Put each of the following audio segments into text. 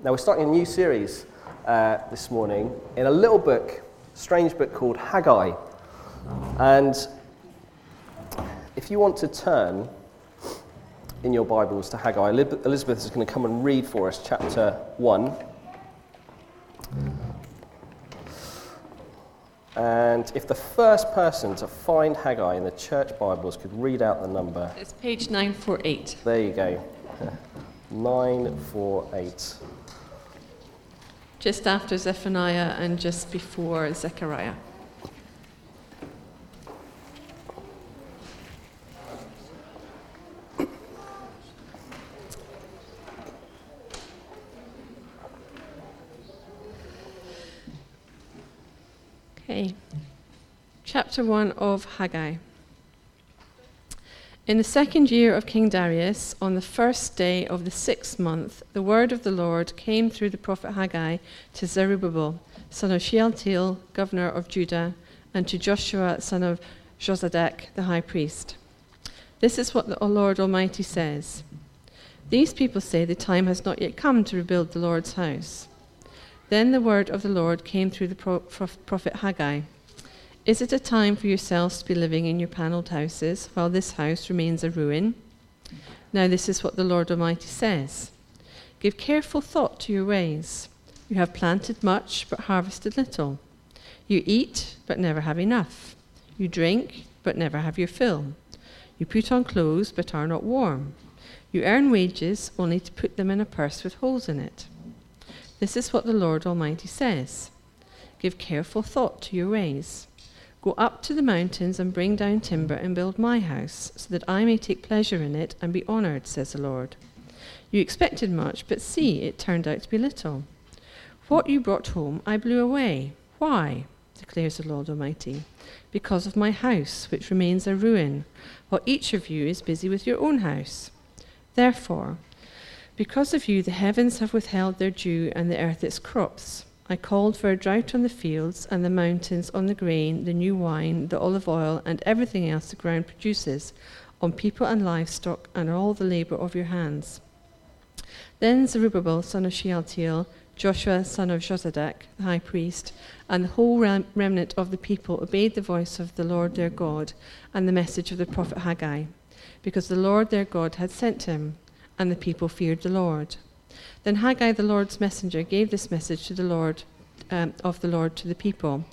Now, we're starting a new series uh, this morning in a little book, strange book called Haggai. And if you want to turn in your Bibles to Haggai, Elizabeth is going to come and read for us chapter 1. And if the first person to find Haggai in the church Bibles could read out the number. It's page 948. There you go. 948. Just after Zephaniah and just before Zechariah. Okay. Chapter 1 of Haggai. In the second year of King Darius, on the first day of the sixth month, the word of the Lord came through the prophet Haggai to Zerubbabel, son of Shealtiel, governor of Judah, and to Joshua, son of Jozadak, the high priest. This is what the Lord Almighty says These people say the time has not yet come to rebuild the Lord's house. Then the word of the Lord came through the prophet Haggai. Is it a time for yourselves to be living in your panelled houses while this house remains a ruin? Now, this is what the Lord Almighty says Give careful thought to your ways. You have planted much, but harvested little. You eat, but never have enough. You drink, but never have your fill. You put on clothes, but are not warm. You earn wages, only to put them in a purse with holes in it. This is what the Lord Almighty says Give careful thought to your ways. Go up to the mountains and bring down timber and build my house, so that I may take pleasure in it and be honored, says the Lord. You expected much, but see, it turned out to be little. What you brought home I blew away. Why? declares the Lord Almighty. Because of my house, which remains a ruin, while each of you is busy with your own house. Therefore, because of you, the heavens have withheld their dew and the earth its crops. I called for a drought on the fields and the mountains, on the grain, the new wine, the olive oil, and everything else the ground produces, on people and livestock, and all the labor of your hands. Then Zerubbabel, son of Shealtiel, Joshua, son of Jozadak, the high priest, and the whole rem- remnant of the people obeyed the voice of the Lord their God and the message of the prophet Haggai, because the Lord their God had sent him, and the people feared the Lord. Then Haggai, the Lord's messenger, gave this message to the Lord um, of the Lord to the people.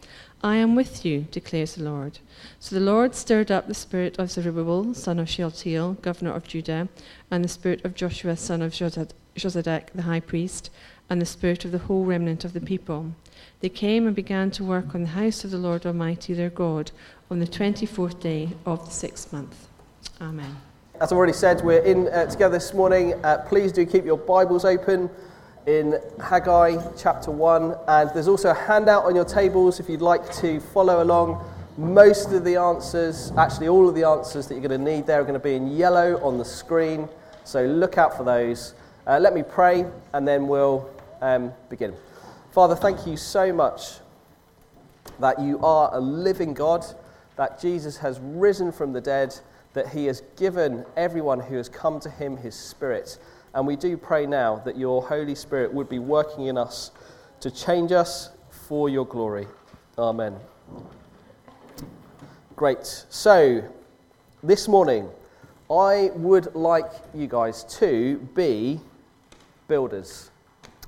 I am with you, declares the Lord. So the Lord stirred up the spirit of Zerubbabel, son of Shealtiel, governor of Judah, and the spirit of Joshua, son of Jozadak, the high priest, and the spirit of the whole remnant of the people. They came and began to work on the house of the Lord Almighty their God on the 24th day of the sixth month. Amen. As I've already said, we're in uh, together this morning. Uh, please do keep your Bibles open in Haggai chapter 1. And there's also a handout on your tables if you'd like to follow along. Most of the answers, actually, all of the answers that you're going to need there are going to be in yellow on the screen. So look out for those. Uh, let me pray and then we'll um, begin. Father, thank you so much that you are a living God, that Jesus has risen from the dead that he has given everyone who has come to him his Spirit. And we do pray now that your Holy Spirit would be working in us to change us for your glory. Amen. Great. So, this morning, I would like you guys to be builders.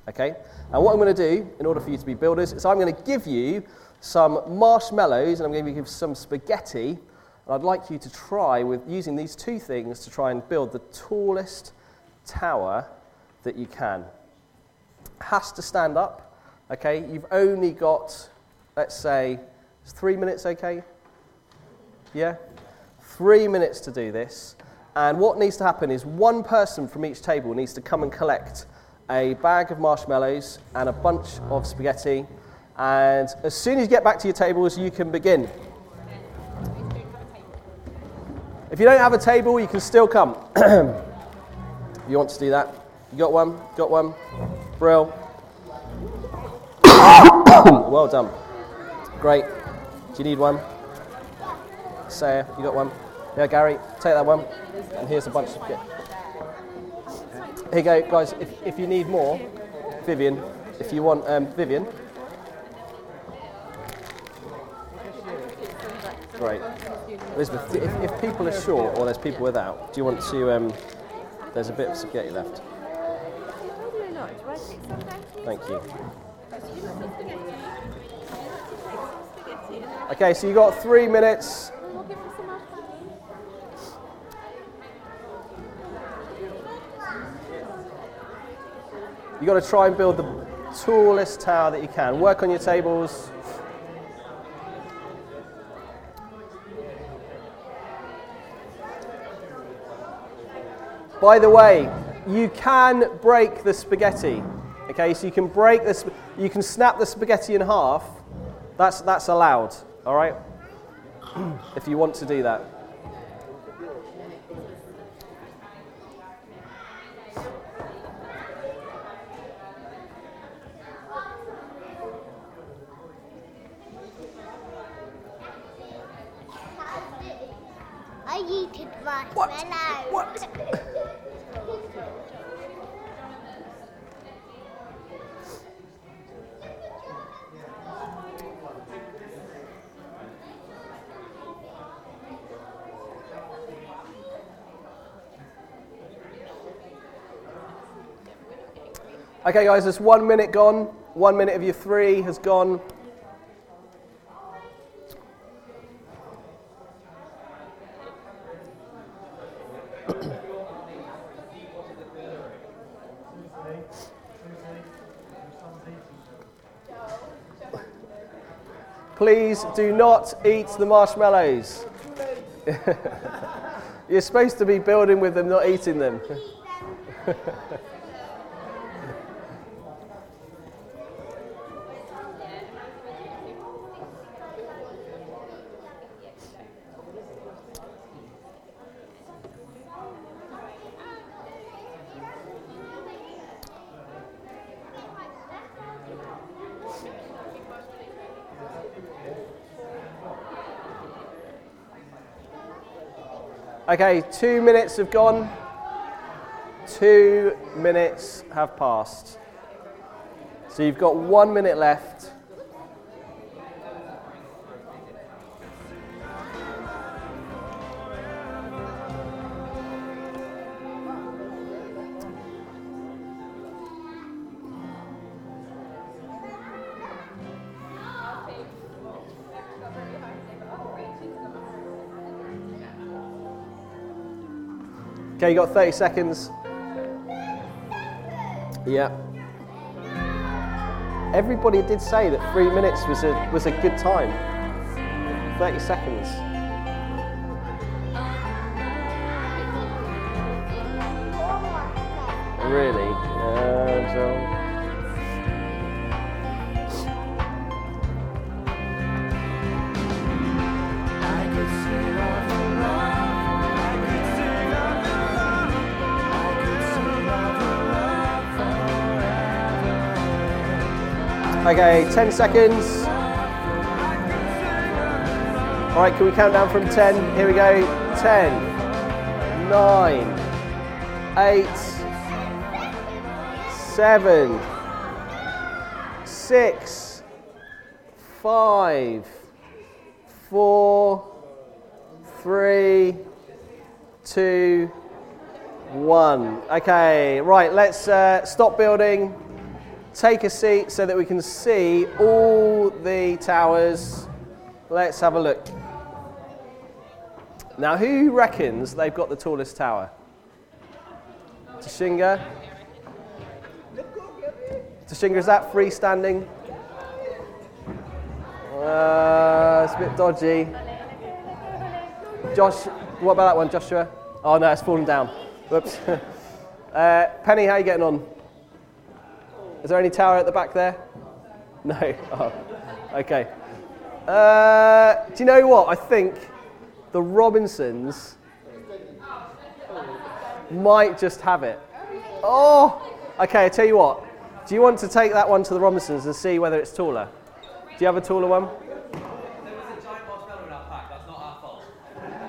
Okay? And what I'm going to do in order for you to be builders is I'm going to give you some marshmallows and I'm going to give you some spaghetti and I'd like you to try with using these two things to try and build the tallest tower that you can. Has to stand up, okay? You've only got, let's say, three minutes, okay? Yeah? Three minutes to do this. And what needs to happen is one person from each table needs to come and collect a bag of marshmallows and a bunch of spaghetti. And as soon as you get back to your tables, you can begin. If you don't have a table, you can still come. you want to do that? You got one? Got one? Brill. well done. Great. Do you need one? Sarah, you got one? Yeah, Gary, take that one. And here's a bunch of. Here you go, guys. If, if you need more, Vivian, if you want, um, Vivian. Great. Elizabeth, if, if people are short or there's people without, do you want to? Um, there's a bit of spaghetti left. Thank you. Okay, so you got three minutes. then we'll give her some marshmallows. You got to try and build the tallest tower that you can. Work on your tables. By the way, you can break the spaghetti. Okay, so you can break this. You can snap the spaghetti in half. That's that's allowed. All right. if you want to do that. I eaten marshmallow. What? Okay, guys, there's one minute gone. One minute of your three has gone. Please do not eat the marshmallows. You're supposed to be building with them, not eating them. Okay, two minutes have gone. Two minutes have passed. So you've got one minute left. Okay, you got 30 seconds. Yeah. Everybody did say that three minutes was a, was a good time. 30 seconds. Okay, 10 seconds. All right, can we count down from 10? Here we go. 10, 9, 8, 7, 6, 5, 4, 3, 2, 1. Okay, right, let's uh, stop building. Take a seat so that we can see all the towers. Let's have a look. Now, who reckons they've got the tallest tower? Tashinga? Tashinga, is that freestanding? Uh, it's a bit dodgy. Josh, what about that one, Joshua? Oh no, it's fallen down. Whoops. uh, Penny, how are you getting on? Is there any tower at the back there? No. Oh, okay. Uh, do you know what? I think the Robinsons might just have it. Oh, okay. I tell you what. Do you want to take that one to the Robinsons and see whether it's taller? Do you have a taller one?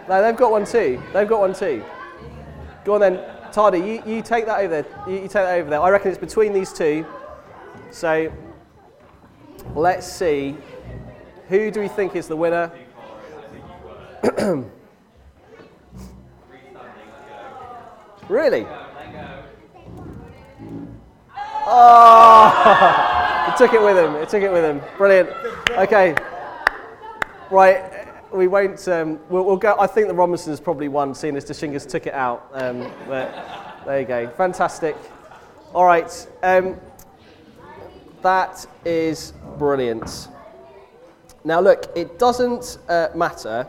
No, they've got one too. They've got one too. Go on then, Tardy. You, you take that over there. You, you take that over there. I reckon it's between these two. So let's see. Who do we think is the winner? really? Oh! he took it with him. He took it with him. Brilliant. Okay. Right. We won't. Um, we'll, we'll go. I think the Robinsons probably won, seeing as Tashinga's took it out. Um, but there you go. Fantastic. All right. Um, that is brilliant. Now, look, it doesn't uh, matter.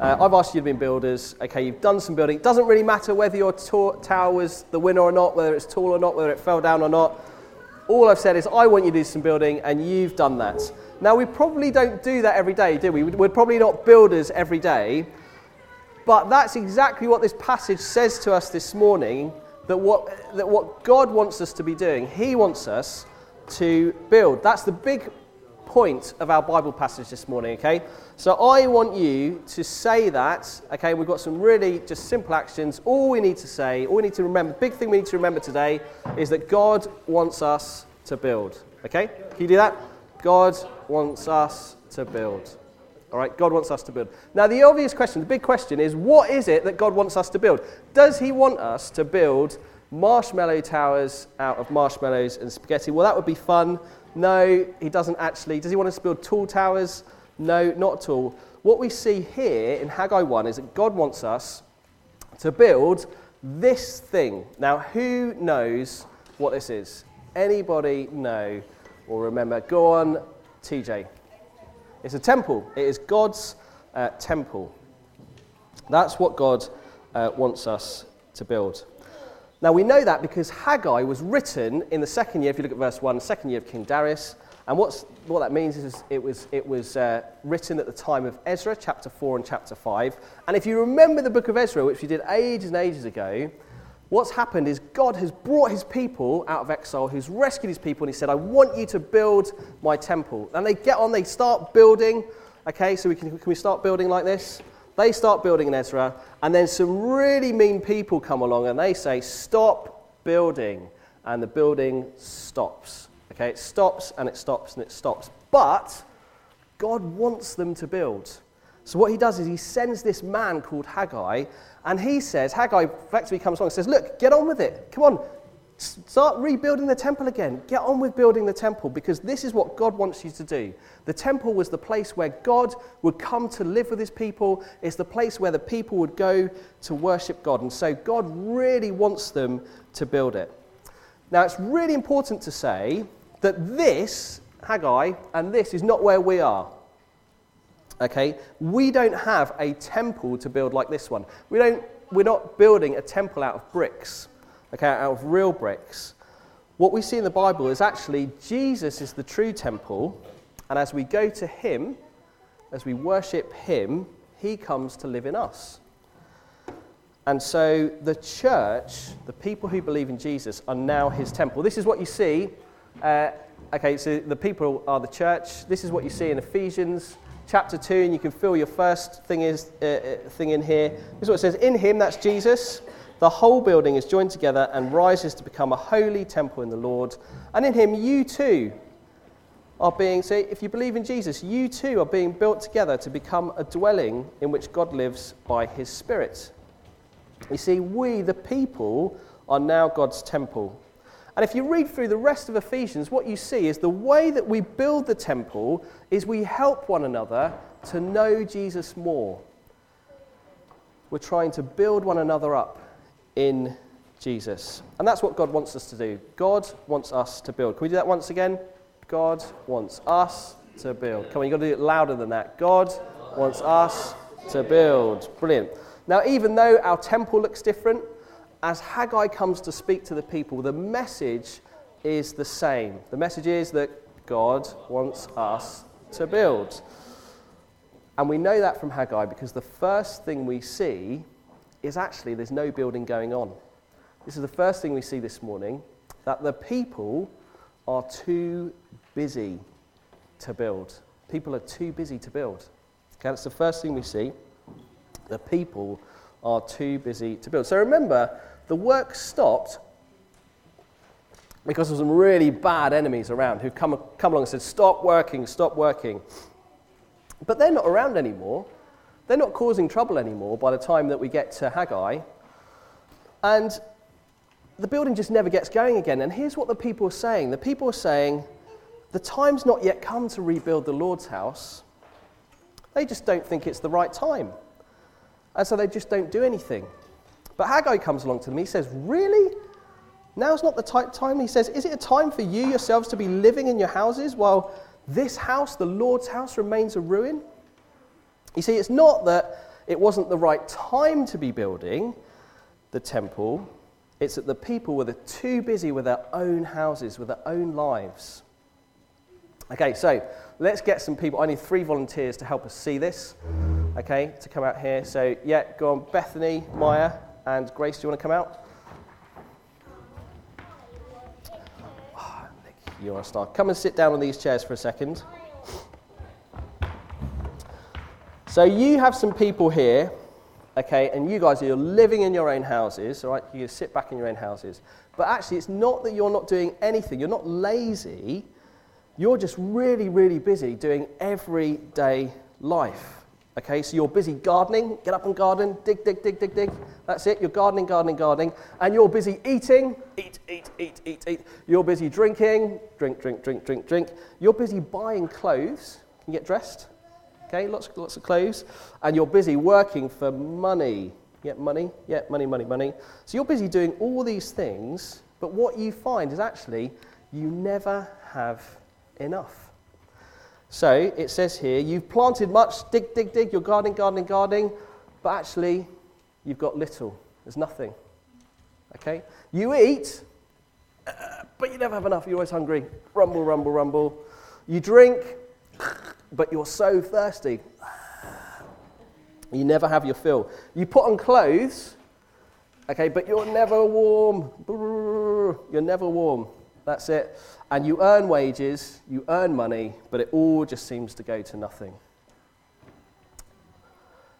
Uh, I've asked you to be builders. Okay, you've done some building. It doesn't really matter whether your to- tower was the winner or not, whether it's tall or not, whether it fell down or not. All I've said is, I want you to do some building, and you've done that. Now, we probably don't do that every day, do we? We're probably not builders every day. But that's exactly what this passage says to us this morning that what, that what God wants us to be doing, He wants us to build. That's the big point of our Bible passage this morning, okay? So I want you to say that, okay? We've got some really just simple actions. All we need to say, all we need to remember, the big thing we need to remember today is that God wants us to build, okay? Can you do that? God wants us to build. All right, God wants us to build. Now, the obvious question, the big question is what is it that God wants us to build? Does He want us to build marshmallow towers out of marshmallows and spaghetti? Well, that would be fun. No, He doesn't actually. Does He want us to build tall towers? No, not at all. What we see here in Haggai 1 is that God wants us to build this thing. Now, who knows what this is? Anybody know or remember? Go on, TJ. It's a temple. It is God's uh, temple. That's what God uh, wants us to build. Now we know that because Haggai was written in the second year, if you look at verse 1, the second year of King Darius. And what's, what that means is it was, it was uh, written at the time of Ezra, chapter 4 and chapter 5. And if you remember the book of Ezra, which we did ages and ages ago, what's happened is God has brought his people out of exile, who's rescued his people, and he said, I want you to build my temple. And they get on, they start building. Okay, so we can, can we start building like this? They start building in Ezra, and then some really mean people come along and they say, Stop building. And the building stops. Okay, it stops and it stops and it stops. But God wants them to build. So what he does is he sends this man called Haggai, and he says, Haggai effectively comes along and says, Look, get on with it. Come on, start rebuilding the temple again. Get on with building the temple because this is what God wants you to do. The temple was the place where God would come to live with his people, it's the place where the people would go to worship God. And so God really wants them to build it. Now, it's really important to say that this, Haggai, and this is not where we are. Okay? We don't have a temple to build like this one. We don't, we're not building a temple out of bricks, okay, out of real bricks. What we see in the Bible is actually Jesus is the true temple, and as we go to Him, as we worship Him, He comes to live in us. And so the church, the people who believe in Jesus, are now His temple. This is what you see. Uh, okay, so the people are the church. This is what you see in Ephesians chapter 2, and you can fill your first thing, is, uh, uh, thing in here. This is what it says In him, that's Jesus, the whole building is joined together and rises to become a holy temple in the Lord. And in him, you too are being, so if you believe in Jesus, you too are being built together to become a dwelling in which God lives by his Spirit. You see, we, the people, are now God's temple. And if you read through the rest of Ephesians, what you see is the way that we build the temple is we help one another to know Jesus more. We're trying to build one another up in Jesus. And that's what God wants us to do. God wants us to build. Can we do that once again? God wants us to build. Come on, you've got to do it louder than that. God wants us to build. Brilliant. Now, even though our temple looks different, as Haggai comes to speak to the people, the message is the same. The message is that God wants us to build. And we know that from Haggai because the first thing we see is actually there's no building going on. This is the first thing we see this morning that the people are too busy to build. People are too busy to build. Okay, that's the first thing we see. The people are too busy to build. So remember, the work stopped. because of some really bad enemies around who've come, come along and said, Stop working, stop working. But they're not around anymore. They're not causing trouble anymore by the time that we get to Haggai. And the building just never gets going again. And here's what the people are saying the people are saying, The time's not yet come to rebuild the Lord's house. They just don't think it's the right time. And so they just don't do anything. But Haggai comes along to them. He says, Really? Now's not the type time. He says, Is it a time for you yourselves to be living in your houses while this house, the Lord's house, remains a ruin? You see, it's not that it wasn't the right time to be building the temple, it's that the people were too busy with their own houses, with their own lives. Okay, so let's get some people. I need three volunteers to help us see this. Okay, to come out here. So, yeah, go on. Bethany, Maya, and Grace, do you want to come out? Ah, You're a star. Come and sit down on these chairs for a second. So, you have some people here, okay, and you guys are living in your own houses, all right? You sit back in your own houses. But actually, it's not that you're not doing anything, you're not lazy. You're just really, really busy doing everyday life. Okay, so you're busy gardening, get up and garden, dig, dig, dig, dig, dig. That's it, you're gardening, gardening, gardening. And you're busy eating, eat, eat, eat, eat, eat. You're busy drinking, drink, drink, drink, drink, drink. You're busy buying clothes, can you get dressed? Okay, lots, lots of clothes. And you're busy working for money. Yeah, money, yeah, money, money, money. So you're busy doing all these things, but what you find is actually you never have enough. So it says here, you've planted much, dig, dig, dig, you're gardening, gardening, gardening, but actually you've got little. There's nothing. Okay? You eat, uh, but you never have enough. You're always hungry. Rumble, rumble, rumble. You drink, but you're so thirsty. You never have your fill. You put on clothes, okay, but you're never warm. You're never warm. That's it. And you earn wages, you earn money, but it all just seems to go to nothing.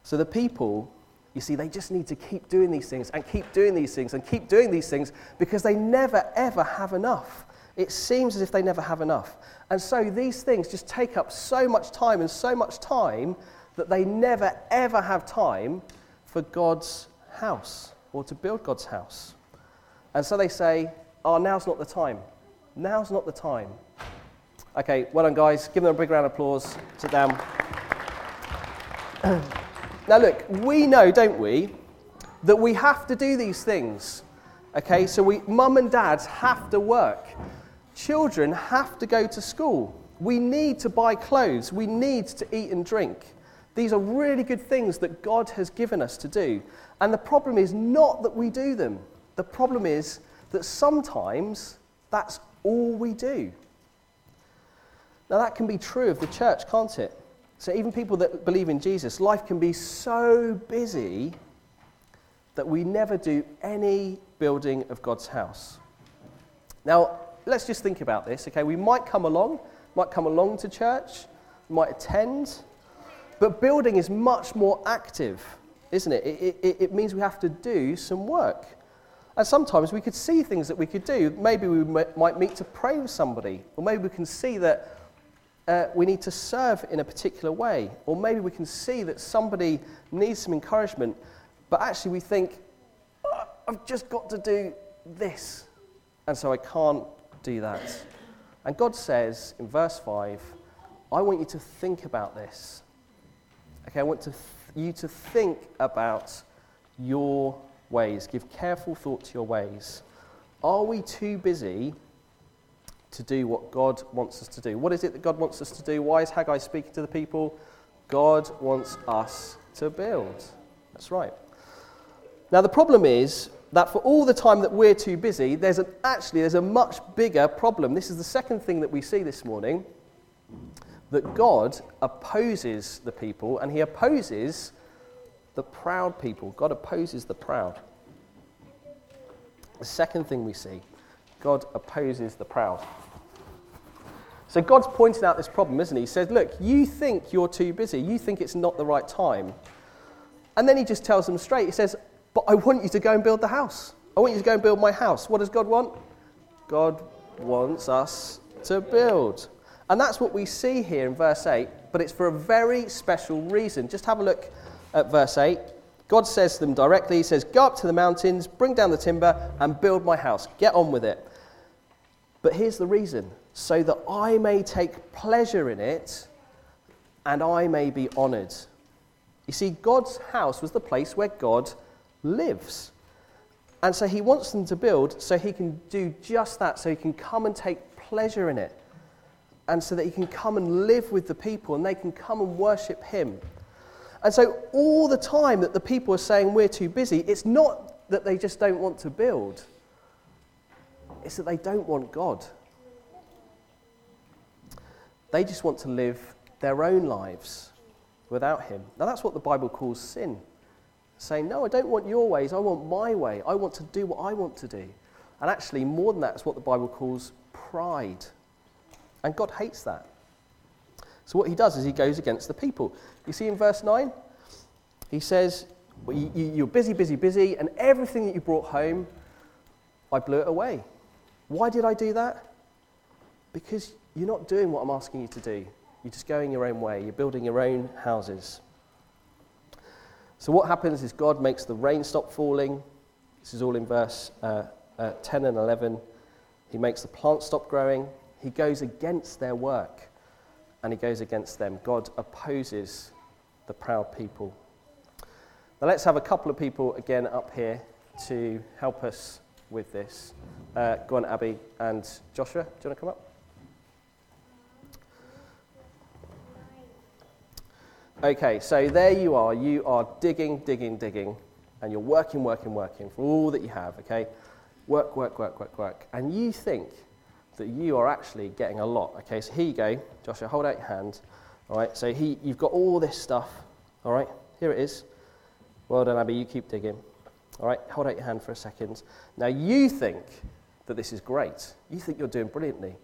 So the people, you see, they just need to keep doing these things and keep doing these things and keep doing these things because they never, ever have enough. It seems as if they never have enough. And so these things just take up so much time and so much time that they never, ever have time for God's house or to build God's house. And so they say, oh, now's not the time. Now's not the time. Okay, well done, guys. Give them a big round of applause. Sit down. now, look, we know, don't we, that we have to do these things. Okay, so we, mum and dads have to work. Children have to go to school. We need to buy clothes. We need to eat and drink. These are really good things that God has given us to do. And the problem is not that we do them, the problem is that sometimes that's all we do. Now, that can be true of the church, can't it? So, even people that believe in Jesus, life can be so busy that we never do any building of God's house. Now, let's just think about this, okay? We might come along, might come along to church, might attend, but building is much more active, isn't it? It, it, it means we have to do some work. And sometimes we could see things that we could do. Maybe we might meet to pray with somebody, or maybe we can see that uh, we need to serve in a particular way, or maybe we can see that somebody needs some encouragement, but actually we think, oh, I've just got to do this, and so I can't do that. And God says in verse 5, I want you to think about this. Okay, I want to th- you to think about your ways. Give careful thought to your ways. Are we too busy to do what God wants us to do? What is it that God wants us to do? Why is Haggai speaking to the people? God wants us to build. That's right. Now, the problem is that for all the time that we're too busy, there's an, actually there's a much bigger problem. This is the second thing that we see this morning that God opposes the people, and he opposes the proud people. God opposes the proud. The second thing we see God opposes the proud. So God's pointed out this problem, isn't he? He says, Look, you think you're too busy. You think it's not the right time. And then he just tells them straight. He says, But I want you to go and build the house. I want you to go and build my house. What does God want? God wants us to build. And that's what we see here in verse 8, but it's for a very special reason. Just have a look at verse 8. God says to them directly, He says, Go up to the mountains, bring down the timber, and build my house. Get on with it. But here's the reason so that I may take pleasure in it and I may be honored. You see, God's house was the place where God lives. And so he wants them to build so he can do just that, so he can come and take pleasure in it. And so that he can come and live with the people and they can come and worship him. And so, all the time that the people are saying we're too busy, it's not that they just don't want to build, it's that they don't want God. They just want to live their own lives without Him. Now, that's what the Bible calls sin. Saying, No, I don't want your ways, I want my way. I want to do what I want to do. And actually, more than that, it's what the Bible calls pride. And God hates that. So, what He does is He goes against the people. You see in verse 9, He says, well, you, You're busy, busy, busy, and everything that you brought home, I blew it away. Why did I do that? Because you're not doing what I'm asking you to do. You're just going your own way. You're building your own houses. So, what happens is God makes the rain stop falling. This is all in verse uh, uh, 10 and 11. He makes the plants stop growing. He goes against their work and he goes against them. God opposes the proud people. Now, let's have a couple of people again up here to help us with this. Uh, go on, Abby and Joshua. Do you want to come up? Okay, so there you are. You are digging, digging, digging, and you're working, working, working for all that you have, okay? Work, work, work, work, work. And you think that you are actually getting a lot, okay? So here you go. Joshua, hold out your hand. All right, so he, you've got all this stuff, all right? Here it is. Well done, Abby. You keep digging. All right, hold out your hand for a second. Now, you think that this is great. You think you're doing brilliantly.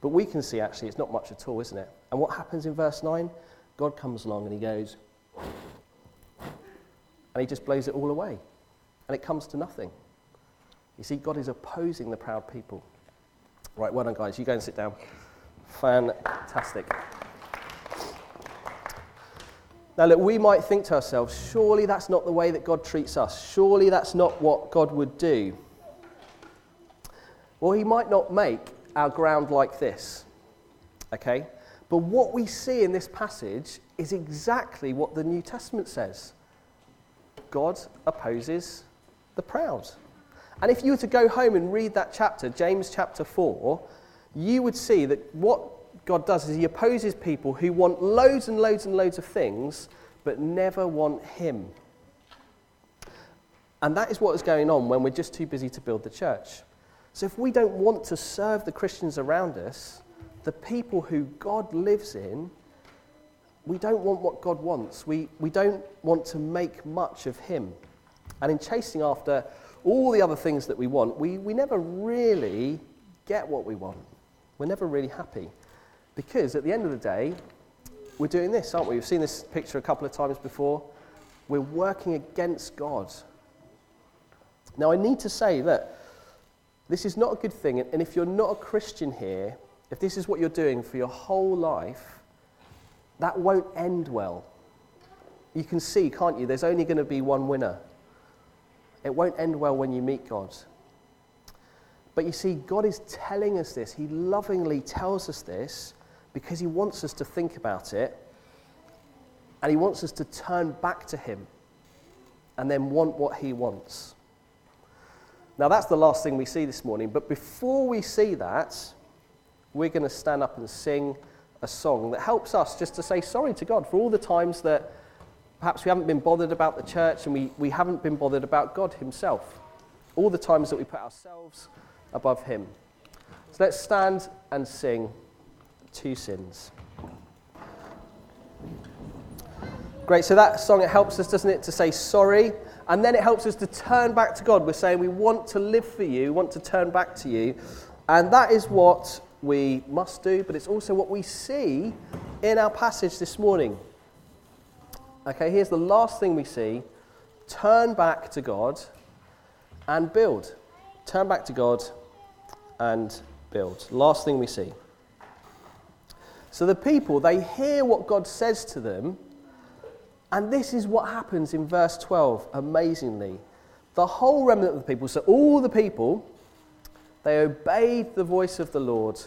But we can see actually it's not much at all, isn't it? And what happens in verse 9? God comes along and he goes, and he just blows it all away. And it comes to nothing. You see, God is opposing the proud people. Right, well done, guys. You go and sit down. Fantastic. Now, look, we might think to ourselves, surely that's not the way that God treats us. Surely that's not what God would do. Well, He might not make our ground like this. Okay? But what we see in this passage is exactly what the New Testament says God opposes the proud. And if you were to go home and read that chapter, James chapter 4, you would see that what God does is he opposes people who want loads and loads and loads of things, but never want him. And that is what is going on when we're just too busy to build the church. So if we don't want to serve the Christians around us, the people who God lives in, we don't want what God wants. We, we don't want to make much of Him. And in chasing after all the other things that we want, we, we never really get what we want. We're never really happy. Because at the end of the day, we're doing this, aren't we? We've seen this picture a couple of times before. We're working against God. Now, I need to say that this is not a good thing. And if you're not a Christian here, if this is what you're doing for your whole life, that won't end well. You can see, can't you? There's only going to be one winner. It won't end well when you meet God. But you see, God is telling us this. He lovingly tells us this because He wants us to think about it and He wants us to turn back to Him and then want what He wants. Now, that's the last thing we see this morning. But before we see that, we're going to stand up and sing a song that helps us just to say sorry to God for all the times that perhaps we haven't been bothered about the church and we, we haven't been bothered about God Himself. All the times that we put ourselves above Him. So let's stand and sing Two Sins. Great, so that song, it helps us, doesn't it, to say sorry, and then it helps us to turn back to God. We're saying we want to live for you, want to turn back to you, and that is what we must do, but it's also what we see in our passage this morning. Okay, here's the last thing we see turn back to God and build. Turn back to God and build. Last thing we see. So the people, they hear what God says to them, and this is what happens in verse 12, amazingly. The whole remnant of the people, so all the people, they obeyed the voice of the Lord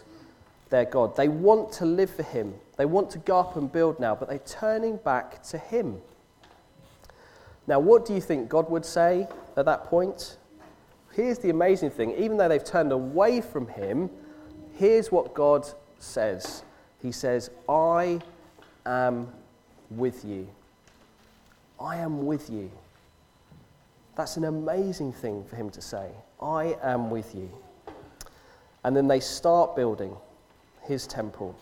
their God. They want to live for Him. They want to go up and build now, but they're turning back to Him. Now, what do you think God would say at that point? Here's the amazing thing even though they've turned away from Him, here's what God says He says, I am with you. I am with you. That's an amazing thing for him to say. I am with you. And then they start building his temple.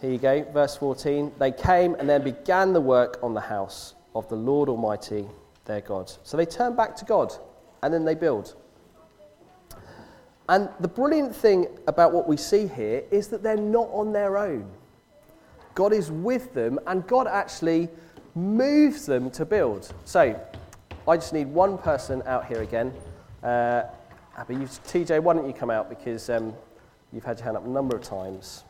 Here you go, verse 14. They came and then began the work on the house of the Lord Almighty, their God. So they turn back to God and then they build. And the brilliant thing about what we see here is that they're not on their own. God is with them, and God actually moves them to build. So, I just need one person out here again. Uh, Abby, you, TJ, why don't you come out because um, you've had your hand up a number of times.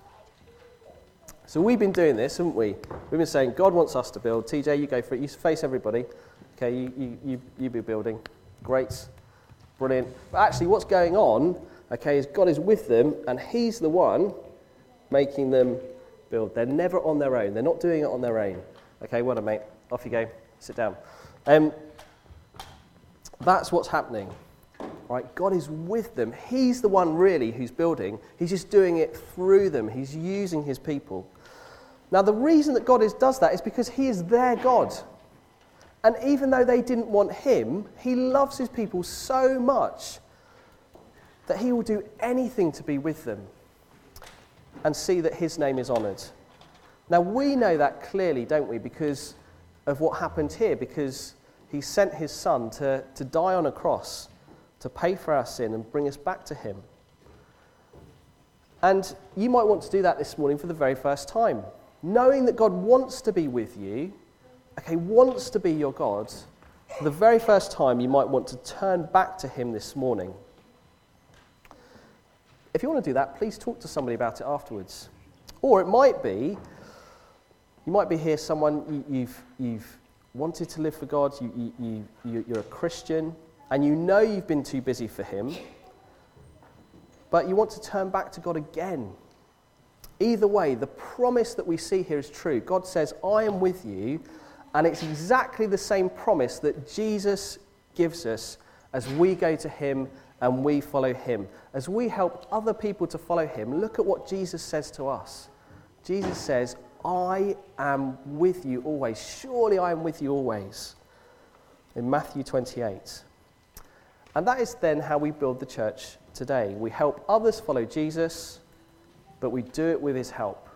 So we've been doing this, haven't we? We've been saying God wants us to build. TJ, you go for it. You face everybody. Okay, you, you, you, you be building. Great. Brilliant. But actually, what's going on, okay, is God is with them and He's the one making them build. They're never on their own. They're not doing it on their own. Okay, well done, mate. Off you go. Sit down. Um, that's what's happening. Right? God is with them. He's the one really who's building. He's just doing it through them. He's using his people. Now, the reason that God is, does that is because he is their God. And even though they didn't want him, he loves his people so much that he will do anything to be with them and see that his name is honoured. Now, we know that clearly, don't we, because of what happened here, because he sent his son to, to die on a cross to pay for our sin and bring us back to him. And you might want to do that this morning for the very first time. Knowing that God wants to be with you, okay, wants to be your God, for the very first time, you might want to turn back to him this morning. If you want to do that, please talk to somebody about it afterwards. Or it might be you might be here, someone you, have you've wanted to live for God, you, you, you, you're a Christian, and you know you've been too busy for Him, but you want to turn back to God again. Either way, the promise that we see here is true. God says, I am with you, and it's exactly the same promise that Jesus gives us as we go to Him and we follow Him. As we help other people to follow Him, look at what Jesus says to us. Jesus says, I am with you always. Surely I am with you always. In Matthew 28. And that is then how we build the church today. We help others follow Jesus, but we do it with his help.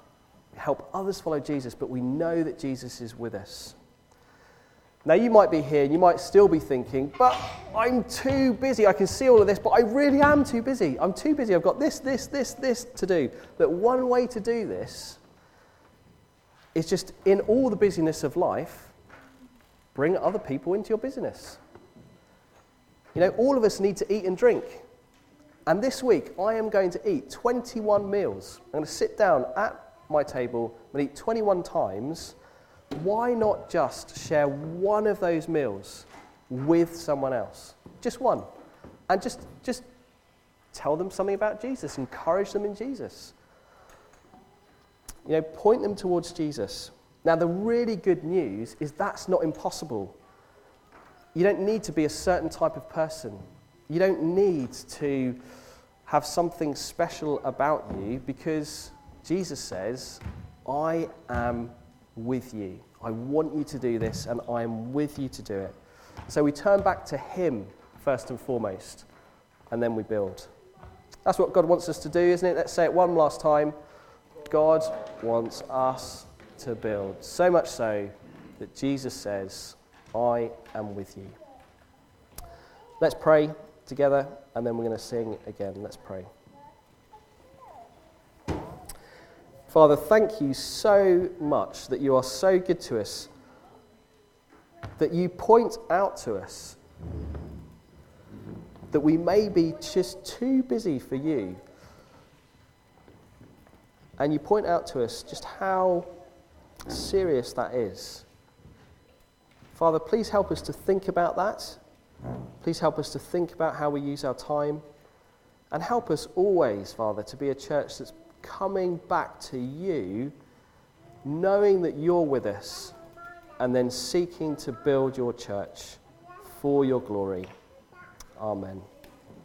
We help others follow Jesus, but we know that Jesus is with us. Now, you might be here and you might still be thinking, but I'm too busy. I can see all of this, but I really am too busy. I'm too busy. I've got this, this, this, this to do. But one way to do this is just in all the busyness of life, bring other people into your business. You know, all of us need to eat and drink. And this week, I am going to eat 21 meals. I'm going to sit down at my table and eat 21 times. Why not just share one of those meals with someone else? Just one. And just, just tell them something about Jesus, encourage them in Jesus. You know, point them towards Jesus. Now, the really good news is that's not impossible. You don't need to be a certain type of person. You don't need to have something special about you because Jesus says, I am with you. I want you to do this and I am with you to do it. So we turn back to Him first and foremost and then we build. That's what God wants us to do, isn't it? Let's say it one last time. God wants us to build. So much so that Jesus says, I am with you. Let's pray together and then we're going to sing again. Let's pray. Father, thank you so much that you are so good to us, that you point out to us that we may be just too busy for you. And you point out to us just how serious that is. Father, please help us to think about that. Please help us to think about how we use our time. And help us always, Father, to be a church that's coming back to you, knowing that you're with us, and then seeking to build your church for your glory. Amen.